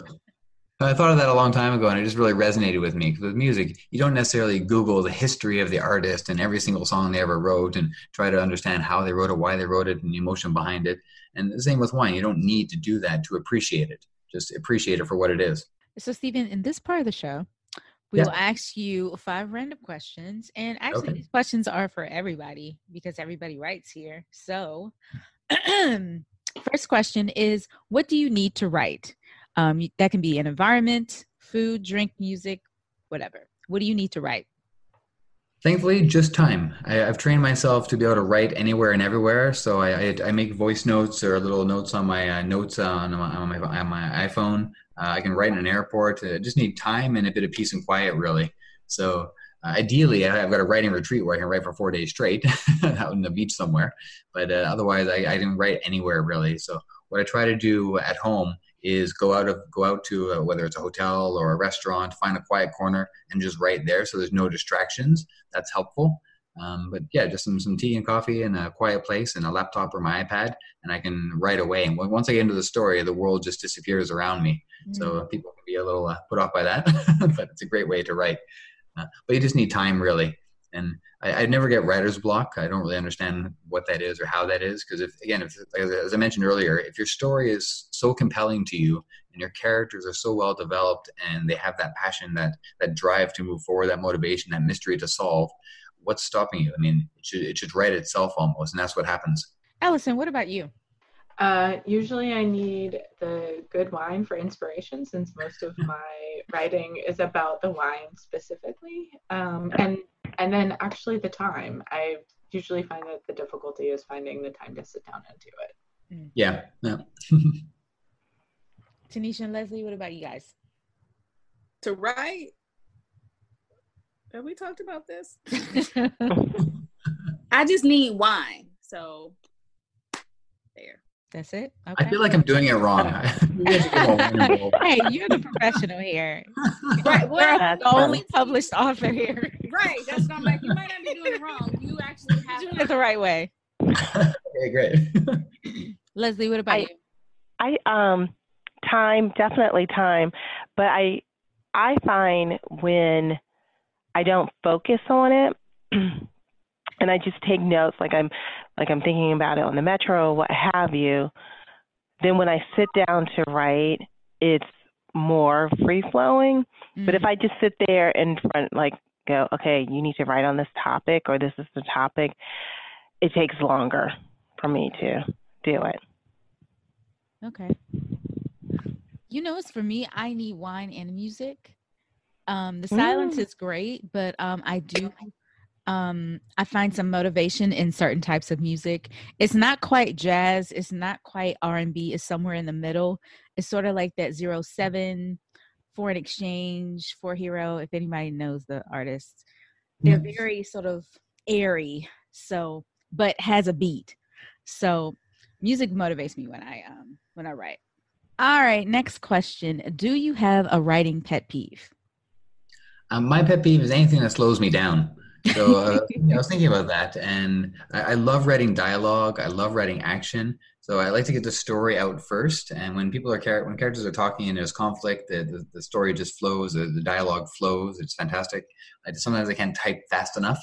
I thought of that a long time ago, and it just really resonated with me. Because with music, you don't necessarily Google the history of the artist and every single song they ever wrote, and try to understand how they wrote it, why they wrote it, and the emotion behind it. And the same with wine. You don't need to do that to appreciate it. Just appreciate it for what it is. So, Steven, in this part of the show, we Yeah. will ask you five random questions. And actually, Okay. these questions are for everybody because everybody writes here. So, [CLEARS THROAT] first question is What do you need to write? Um, that can be an environment, food, drink, music, whatever. What do you need to write? Thankfully, just time. I, I've trained myself to be able to write anywhere and everywhere. So I, I, I make voice notes or little notes on my uh, notes on my, on my, on my iPhone. Uh, I can write in an airport. I just need time and a bit of peace and quiet, really. So uh, ideally, I've got a writing retreat where I can write for four days straight [LAUGHS] out on the beach somewhere. But uh, otherwise, I, I didn't write anywhere really. So what I try to do at home is go out of go out to uh, whether it's a hotel or a restaurant, find a quiet corner and just write there, so there's no distractions. That's helpful. Um, but yeah, just some some tea and coffee in a quiet place and a laptop or my iPad, and I can write away. And once I get into the story, the world just disappears around me. So uh, people can be a little uh, put off by that, [LAUGHS] but it's a great way to write. Uh, but you just need time, really. And I, I never get writer's block. I don't really understand what that is or how that is. Because if again, if, as, as I mentioned earlier, if your story is so compelling to you and your characters are so well developed and they have that passion, that that drive to move forward, that motivation, that mystery to solve, what's stopping you? I mean, it should it should write itself almost, and that's what happens. Allison, what about you? Uh, usually I need the good wine for inspiration since most of my writing is about the wine specifically. Um, and and then actually the time. I usually find that the difficulty is finding the time to sit down and do it. Mm. Yeah, yeah. [LAUGHS] Tanisha and Leslie, what about you guys? To write. Have we talked about this? [LAUGHS] I just need wine. So there. That's it. I feel like I'm doing it wrong. Maybe I should get more wine involved. hey, you're the professional here. Right. We're That's the only published author here. Right. That's what I'm like. You might not be doing it wrong. You actually have Doing it the right way. okay, great. [LAUGHS] Leslie, what about I- you? I um time definitely time, but I I find when I don't focus on it [CLEARS THROAT] and I just take notes like I'm like I'm thinking about it on the metro what have you, then when I sit down to write, it's more free flowing. But if I just sit there in front, like, go, okay, you need to write on this topic or this is the topic, it takes longer for me to do it. Okay. You know, it's for me, I need wine and music. Um, the silence Mm. is great, but um, I do um I find some motivation in certain types of music. It's not quite jazz, it's not quite R&B, it's somewhere in the middle. It's sort of like that zero seven foreign exchange 4hero if anybody knows the artists. They're very sort of airy, so but has a beat. So music motivates me when I um when I write. All right, next question. Do you have a writing pet peeve? Um, my pet peeve is anything that slows me down. So uh, I was thinking about that, and I, I love writing dialogue. I love writing action. So I like to get the story out first, and when people are when characters are talking and there's conflict, the, the, the story just flows. The, the dialogue flows. It's fantastic. I, sometimes I can't type fast enough,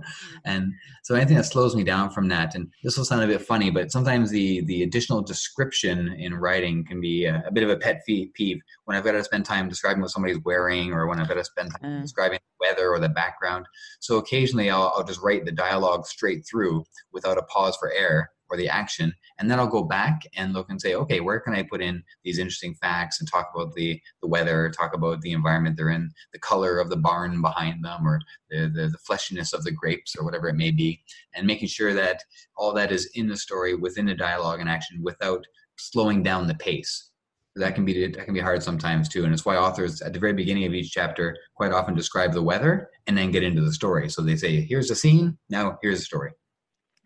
[LAUGHS] and so anything that slows me down from that. And this will sound a bit funny, but sometimes the the additional description in writing can be a, a bit of a pet peeve. When I've got to spend time describing what somebody's wearing, or when I've got to spend time Uh. describing the weather or the background. So occasionally I'll, I'll just write the dialogue straight through without a pause for air or the action, and then I'll go back and look and say, okay, where can I put in these interesting facts and talk about the the weather, talk about the environment they're in, the color of the barn behind them, or the the, the fleshiness of the grapes, or whatever it may be, and making sure that all that is in the story within the dialogue and action without slowing down the pace. That can be that can be hard sometimes too and it's why authors at the very beginning of each chapter quite often describe the weather and then get into the story. So they say here's the scene now here's the story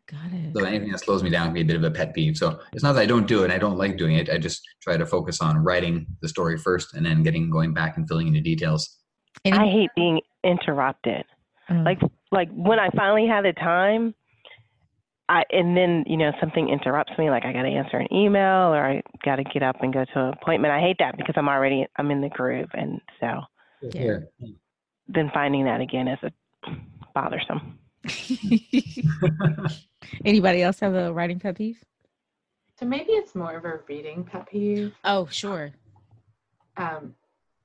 got it so anything that slows me down can be a bit of a pet peeve so it's not that i don't do it i don't like doing it i just try to focus on writing the story first and then getting going back and filling in the details Any- I hate being interrupted. Mm. Like like when I finally have the time, I and then you know something interrupts me, like I got to answer an email or I got to get up and go to an appointment. I hate that because I'm already I'm in the groove, and so Yeah. then finding that again is a bothersome. [LAUGHS] [LAUGHS] [LAUGHS] Anybody else have a writing pet peeve? So maybe it's more of a reading pet peeve. Oh, sure. Um,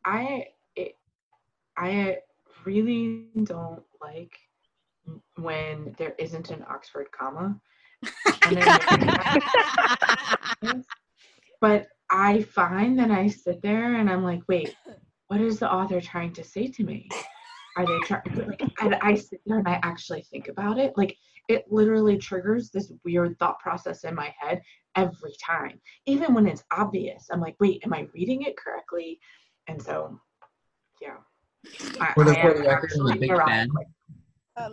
I it, I really don't like when there isn't an Oxford comma. But I find that I sit there and I'm like, wait, what is the author trying to say to me? Are they trying? Like, and I sit there and I actually think about it. Like, it literally triggers this weird thought process in my head every time, even when it's obvious. I'm like, wait, am I reading it correctly? And so, yeah. I, I am the record, I'm a actually big fan.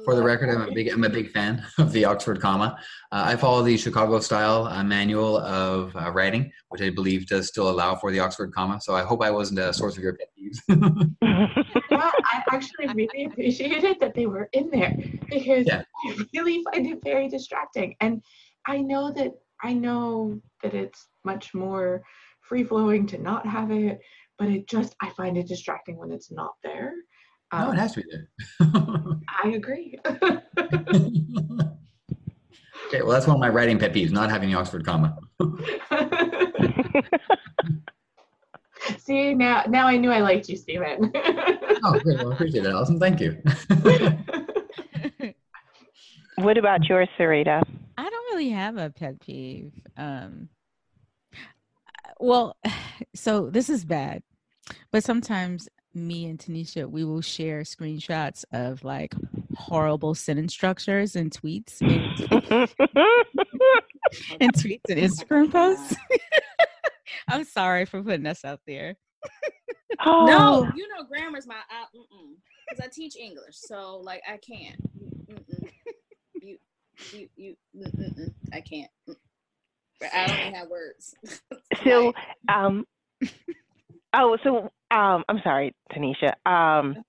For the record, I'm a big I'm a big fan [LAUGHS] of the Oxford comma. Uh, I follow the Chicago style uh, manual of uh, writing, which I believe does still allow for the Oxford comma. So I hope I wasn't a source of your pet peeves. [LAUGHS] Yeah, I [LAUGHS] actually really appreciated that they were in there because Yeah. I really find it very distracting. And I know that I know that it's much more free flowing to not have it, but it just I find it distracting when it's not there. No, Um, it has to be there. I agree. [LAUGHS] okay, well, that's one of my writing pet peeves: not having the Oxford comma. [LAUGHS] See now now I knew I liked you, Steven. [LAUGHS] Oh, great. Well, I appreciate that, Allison. Thank you. what about yours, Sarita? I don't really have a pet peeve. Um, well, [SIGHS] so this is bad, but sometimes me and Tanisha we will share screenshots of like horrible sentence structures and tweets and, [LAUGHS] and tweets and Instagram posts. [LAUGHS] I'm sorry for putting us out there. Oh, No, you know grammar's my uh, because I teach English, so like I can't. Mm-mm. You, you, you. Mm-mm. I can't. Mm. I don't even have words. [LAUGHS] So, um, oh, so um, I'm sorry, Tanisha. Um,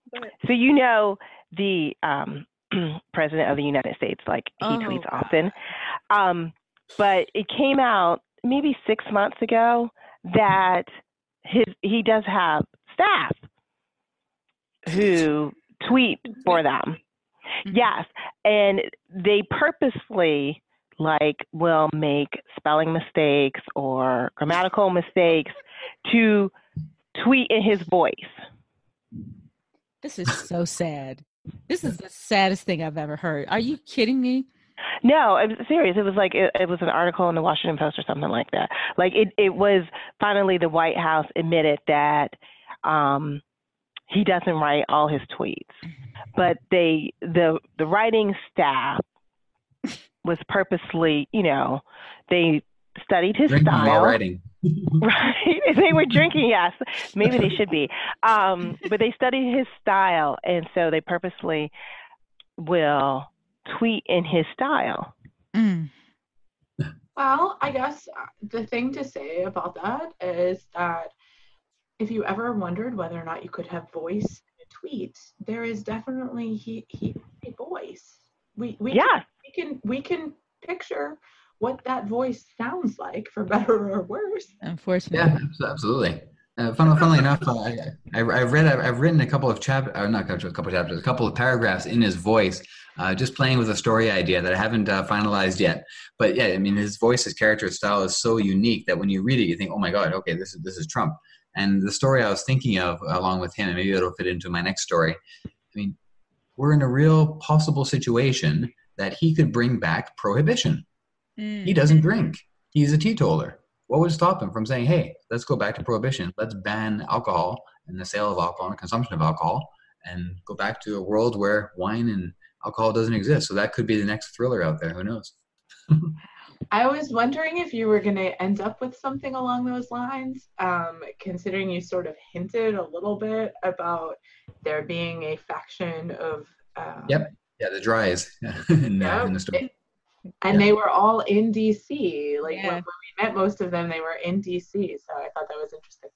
so you know the um, [CLEARS THROAT] president of the United States, like he Oh, tweets often. Um, but it came out maybe six months ago that his he does have staff who tweet for them. Mhm. Yes, and they purposely like will make spelling mistakes or grammatical mistakes to tweet in his voice. This is so sad. This is the saddest thing I've ever heard. Are you kidding me? No, I'm serious. It was like it, it was an article in the Washington Post or something like that. Like it, it was finally the White House admitted that um, he doesn't write all his tweets, but they the the writing staff was purposely, you know, they studied his Drinking style. writing. [LAUGHS] right. [LAUGHS] They were drinking yes. Maybe they should be. Um but they studied his style and so they purposely will tweet in his style. Mm. Well, I guess uh, the thing to say about that is that if you ever wondered whether or not you could have voice in a tweet, there is definitely he he a voice. We we yeah can, we can we can picture what that voice sounds like for [LAUGHS] better or worse. Unfortunately. Yeah, absolutely. Uh, fun, funnily enough, uh, I, I, I've read, I've, I've written a couple of chapters, uh, not a couple of chapters, a couple of paragraphs in his voice, uh, just playing with a story idea that I haven't uh, finalized yet. But yeah, I mean, his voice, his character style is so unique that when you read it, you think, oh my God, okay, this is this is Trump. And the story I was thinking of, along with him, and maybe it'll fit into my next story. I mean, we're in a real possible situation that he could bring back prohibition. Mm. He doesn't drink. He's a teetotaler. What would stop him from saying, "Hey, let's go back to prohibition. Let's ban alcohol and the sale of alcohol and consumption of alcohol, and go back to a world where wine and alcohol doesn't exist." So that could be the next thriller out there. Who knows? [LAUGHS] I was wondering if you were going to end up with something along those lines, um, considering you sort of hinted a little bit about there being a faction of. Um, Yep. Yeah, the dries [LAUGHS] in, uh, in the story. And they were all in DC. Like Yeah. when, when we met most of them, they were in DC. So I thought that was interesting.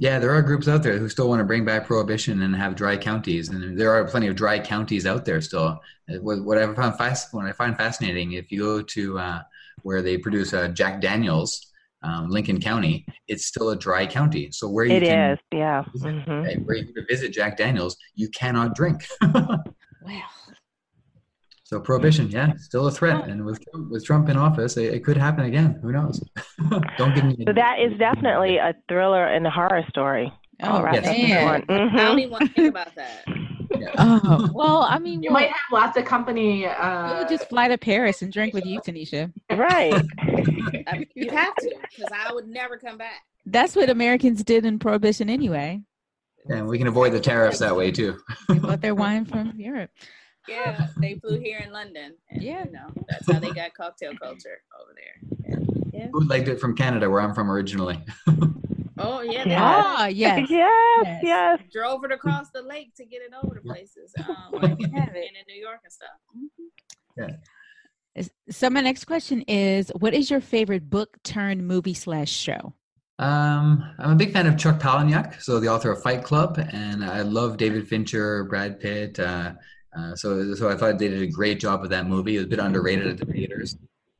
Yeah, there are groups out there who still want to bring back prohibition and have dry counties, and there are plenty of dry counties out there still. What what I found fast, what I find fascinating, if you go to uh, where they produce uh, Jack Daniels, um, Lincoln County, it's still a dry county. So where you It can is, yeah. visit, hmm right, where you can visit Jack Daniels, you cannot drink. [LAUGHS] Wow. So prohibition, mm. yeah, still a threat, and with with Trump in office, it, it could happen again. Who knows? [LAUGHS] Don't get me. So that is definitely a thriller and a horror story. Oh, All right, yes. man. Mm-hmm. I don't even want to think about that. [LAUGHS] Oh, [LAUGHS] well, I mean, You well, might have lots of company. we Uh, would just fly to Paris and drink with you, Tanisha. Right. I mean, uh, you have to, because I would never come back. That's what Americans did in Prohibition anyway. and we can avoid the tariffs that way too. They bought their wine from Europe. Yeah, they flew here in London. And, Yeah. you know that's how they got cocktail culture over there. Yeah. Who liked it from Canada, where I'm from originally? [LAUGHS] Oh yeah, they Yeah. Ah, yes. [LAUGHS] yes, Yes. yes. drove it across the lake to get it over to places, um, [LAUGHS] like in, in New York and stuff. Is- So my next question is, what is your favorite book turned movie slash show? Um, I'm a big fan of Chuck Palahniuk, so the author of Fight Club, and I love David Fincher, Brad Pitt. Uh, uh, so, so I thought they did a great job with that movie. It was a bit underrated at the theaters.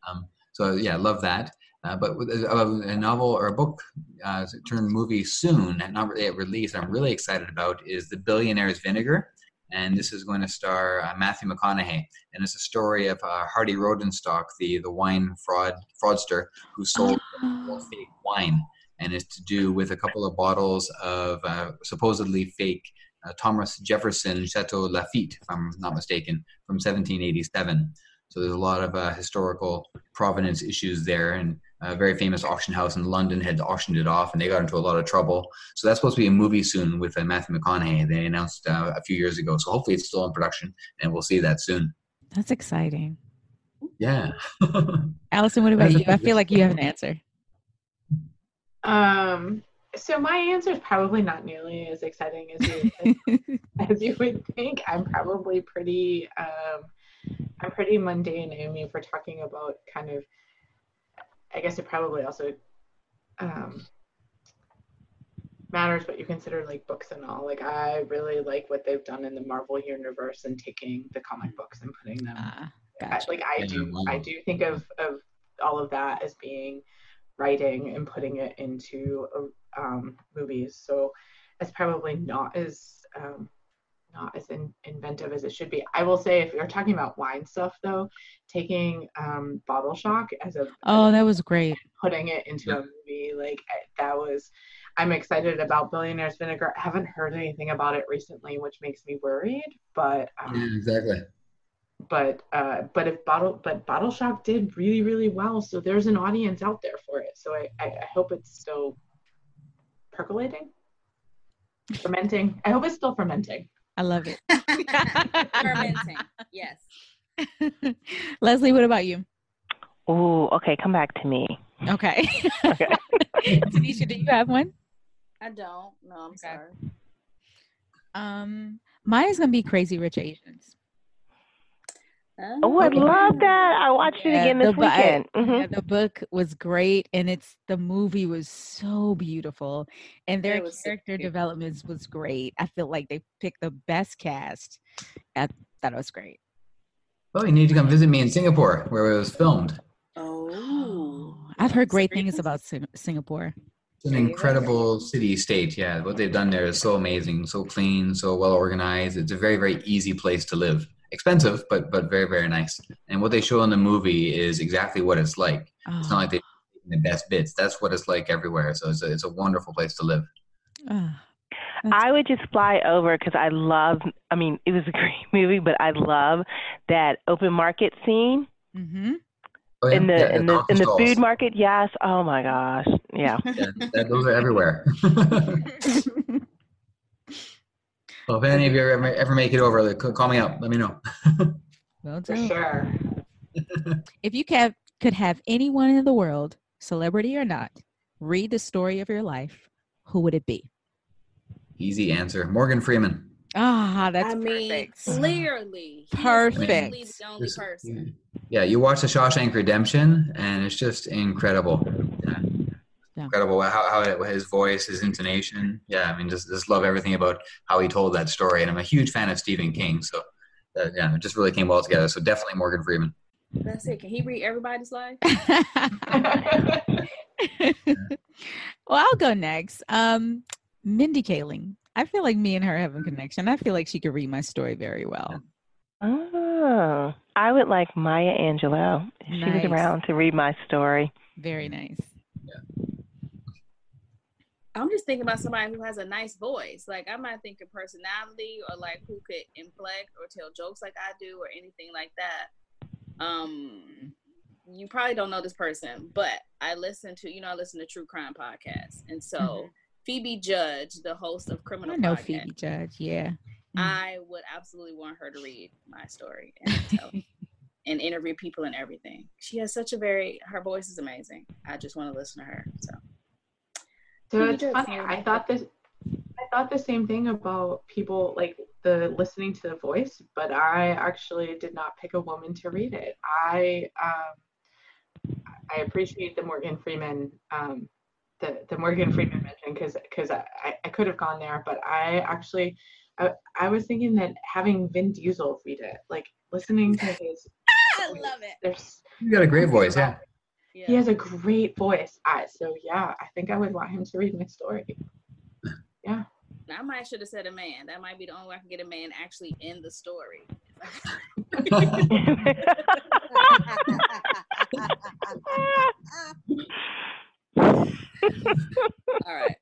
Um, so yeah, I love that. Uh, but with a, a novel or a book uh, turned movie soon, and not yet released, I'm really excited about is The Billionaire's Vinegar, and this is going to star uh, Matthew McConaughey, and it's a story of uh, Hardy Rodenstock, the the wine fraud fraudster who sold Oh. fake wine, and it's to do with a couple of bottles of uh, supposedly fake uh, Thomas Jefferson Chateau Lafite, if I'm not mistaken, from 1787. So there's a lot of uh, historical provenance issues there, and a very famous auction house in London had auctioned it off, and they got into a lot of trouble. So that's supposed to be a movie soon with uh, Matthew McConaughey. They announced uh, a few years ago, so hopefully it's still in production, and we'll see that soon. That's exciting. Yeah. [LAUGHS] Allison, what about you? I feel like you have an answer. um, so my answer is probably not nearly as exciting as you [LAUGHS] as you would think. I'm probably pretty um, I'm pretty mundane. I mean, if we're talking about kind of, I guess it probably also um, matters what you consider like books and all. Like I really like what they've done in the Marvel universe and taking the comic books and putting them Ah, I- gotcha. like I Yeah, do wow. I do think of of all of that as being writing and putting it into uh, um, movies. So it's probably not as um, not as in, inventive as it should be. I will say, if you're talking about wine stuff, though, taking um, Bottle Shock as a Oh, that was great. putting it into a movie like that was. I'm excited about Billionaire's Vinegar. I haven't heard anything about it recently, which makes me worried. But um, yeah, exactly. but uh but if bottle but bottle shock did really really well so there's an audience out there for it so i i, I hope it's still percolating fermenting i hope it's still fermenting I love it. [LAUGHS] Fermenting, yes. [LAUGHS] Leslie, what about you? Oh, okay, come back to me. Okay. Okay. [LAUGHS] Tanisha, do you have one? I don't. No, I'm sorry. Um, mine is gonna be Crazy Rich Asians. Oh, I love that. I watched it again this the bu- I- weekend. hmm Yeah, the book was great, and it's the movie was so beautiful, and their It was so character developments was great. I feel like they picked the best cast. I thought it was great. Well, you need to come visit me in Singapore, where it was filmed. Oh, I've heard great Great. things about Sing- Singapore. It's an There you go. incredible city state. Yeah, what they've done there is so amazing, so clean, so well organized. It's a very, very easy place to live. Expensive, but but very, very nice. And what they show in the movie is exactly what it's like. It's Oh, not like they the best bits. That's what it's like everywhere. So it's a, it's a wonderful place to live. ah, I would just fly over because I love. I mean, it was a [LAUGHS] great movie, but I love that open market scene. mm-hmm. Oh, yeah? in the Yeah, in the conference in the food market. Yes. Oh my gosh. Yeah. Yeah, that- those are everywhere. [LAUGHS] [LAUGHS] well, if any of you ever ever make it over, call me up. Let me know. [LAUGHS] well For sure. [LAUGHS] If you ca- could have anyone in the world, celebrity or not, read the story of your life, who would it be? Easy answer. Morgan Freeman. Ah, that's I mean, perfect. clearly, he's Perfect. literally the only person. Yeah, you watch The Shawshank Redemption, and it's just incredible. Yeah. Yeah. Incredible how, how his voice, his intonation. Yeah, I mean, just just love everything about how he told that story. And I'm a huge fan of Stephen King, so uh, yeah, it just really came well together. So definitely Morgan Freeman. That's it. Can he read everybody's life? [LAUGHS] [LAUGHS] well, I'll go next. Um, Mindy Kaling. I feel like me and her have a connection. I feel like she could read my story very well. Oh, I would like Maya Angelou if she was around to read my story. Very nice. I'm just thinking about somebody who has a nice voice. Like I might think of personality or like who could inflect or tell jokes like I do or anything like that. Um, you probably don't know this person, but I listen to you know I listen to true crime podcasts, and so Mhm. Phoebe Judge, the host of Criminal I know Podcast, Phoebe Judge. Yeah. I would absolutely want her to read my story and tell [LAUGHS] and interview people and everything. She has such a very her voice is amazing. I just want to listen to her. So So it's funny. I thought this. I thought the same thing about people like the listening to the voice, but I actually did not pick a woman to read it. I um, I appreciate the Morgan Freeman um, the the Morgan Freeman mention because because I, I- I could have gone there, but I actually I, I was thinking that having Vin Diesel read it, like listening to his, [LAUGHS] I love it. there's You got a great voice, yeah. Yeah. he has a great voice. I, so yeah, I think I would want him to read my story. Now, I might should have said a man. That might be the only way I can get a man actually in the story. All right.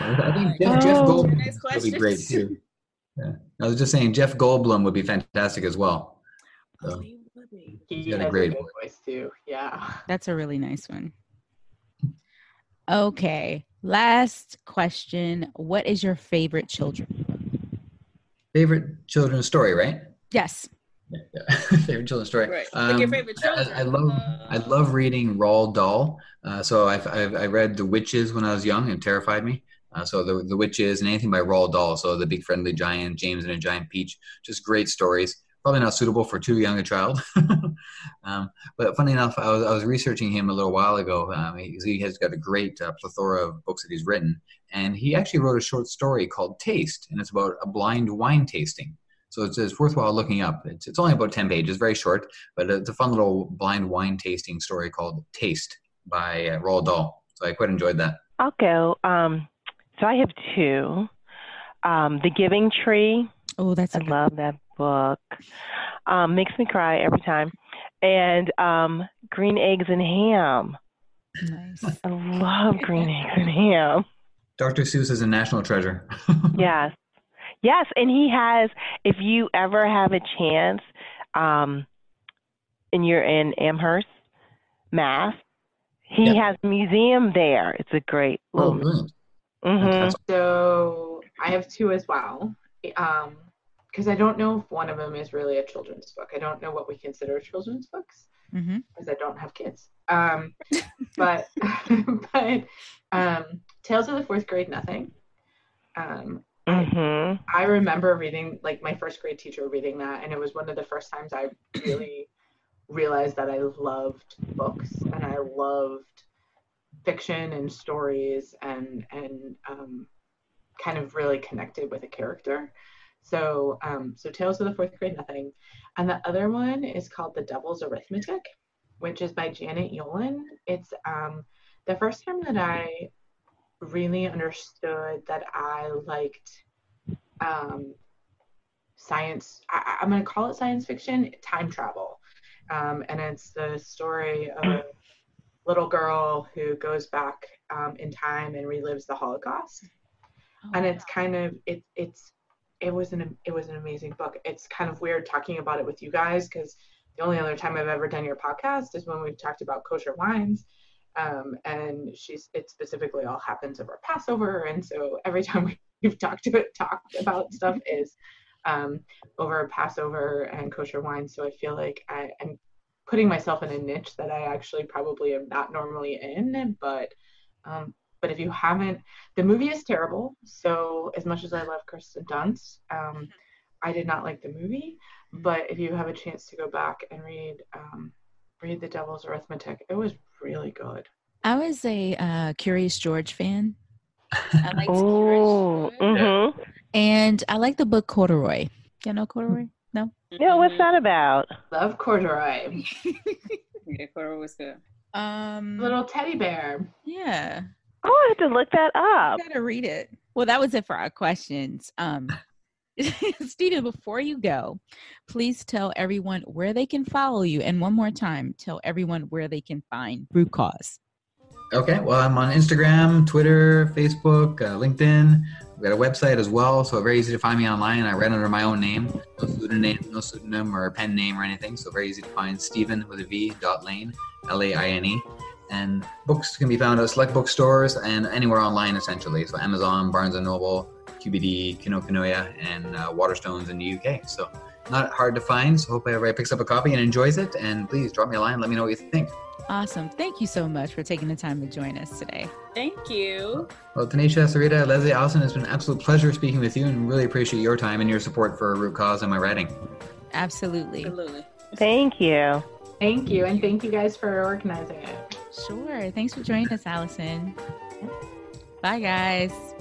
I think Jeff, Jeff. Goldblum would be great too. Yeah. I was just saying Jeff Goldblum would be fantastic as well. Oh, So, he would be. He He's got a great a voice. voice too. Yeah. That's a really nice one. Okay. Last question. What is your favorite children? favorite children's story, right? Yes. Yeah. [LAUGHS] favorite children's story. Right. like your Um, favorite I, children. I love I Uh, love reading Roald Dahl. Uh, so I've, I've I read The Witches when I was young and terrified me. Uh, so the the Witches and anything by Roald Dahl. So the Big Friendly Giant, James and a Giant Peach, just great stories. Probably not suitable for too young a child. [LAUGHS] um, but funny enough, I was I was researching him a little while ago. Um, he, he has got a great uh, plethora of books that he's written, and he actually wrote a short story called Taste, and it's about a blind wine tasting. So it's, it's worthwhile looking up. It's, it's only about 10 pages, very short, but it's a fun little blind wine tasting story called Taste by uh, Roald Dahl. So I quite enjoyed that. I'll go. Um, so I have two. Um, the Giving Tree. Oh, that's I a good love that book. Um, makes me cry every time. And um, Green Eggs and Ham. nice. I love Green Eggs and Ham. Dr. Seuss is a national treasure. [LAUGHS] Yes. Yes. And he has, if you ever have a chance, um, and you're in Amherst, Mass, he Yep. has a museum there. It's a great Oh, little. brilliant. Hmm So I have two as well. Um, because I don't know if one of them is really a children's book. I don't know what we consider children's books because I don't have kids. Um, [LAUGHS] but [LAUGHS] but um, Tales of the Fourth Grade Nothing. Um, hmm I remember reading like my first grade teacher reading that, and it was one of the first times I really realized that I loved books and I loved fiction and stories and and um, kind of really connected with a character. So um, so Tales of the Fourth Grade Nothing, and the other one is called The Devil's Arithmetic, which is by Janet Yolen. It's um, the first time that I really understood that I liked um, science. I, I'm going to call it science fiction, time travel. Um, and it's the story of little girl who goes back um, in time and relives the Holocaust. Oh, And it's kind of it, it's it was an it was an amazing book. It's kind of weird talking about it with you guys because the only other time I've ever done your podcast is when we've talked about kosher wines. Um, and she's it specifically all happens over Passover, and so every [LAUGHS] time we've talked about talked about stuff is um, over Passover and kosher wine. So I feel like I, am putting myself in a niche that I actually probably am not normally in. But um, but if you haven't, the movie is terrible. So as much as I love Kirsten Dunst, um, I did not like the movie. But if you have a chance to go back and read um, read The Devil's Arithmetic, it was really good. I was a uh, Curious George fan. I [LAUGHS] liked oh, mm-hmm. and I like the book Corduroy. You know Corduroy? No. What's that about? Love Corduroy. [LAUGHS] yeah, Corduroy was good. Um, little teddy bear. Yeah. Oh, I have to look that up. You gotta read it. Well, that was it for our questions. Um, [LAUGHS] Steven, before you go, please tell everyone where they can follow you. And one more time, tell everyone where they can find Root Cause. Okay, well, I'm on Instagram, Twitter, Facebook, uh, LinkedIn. We've got a website as well, so very easy to find me online. I write under my own name, no pseudonym, no pseudonym or pen name or anything. So very easy to find. Steven with a V dot Laine, L A I N E. And books can be found at select bookstores and anywhere online essentially. So Amazon, Barnes and Noble, QBD, Kinokuniya, and uh, Waterstones in the UK. So not hard to find. So hope everybody picks up a copy and enjoys it. And please drop me a line. Let me know what you think. Awesome. Thank you so much for taking the time to join us today. Thank you. Well, Tanisha, Sarita, Leslie, Allison, it's been an absolute pleasure speaking with you and really appreciate your time and your support for Root Cause and my writing. Absolutely. Absolutely. Thank you. Thank you. And thank you guys for organizing it. Sure. Thanks for joining us, Allison. Bye, guys.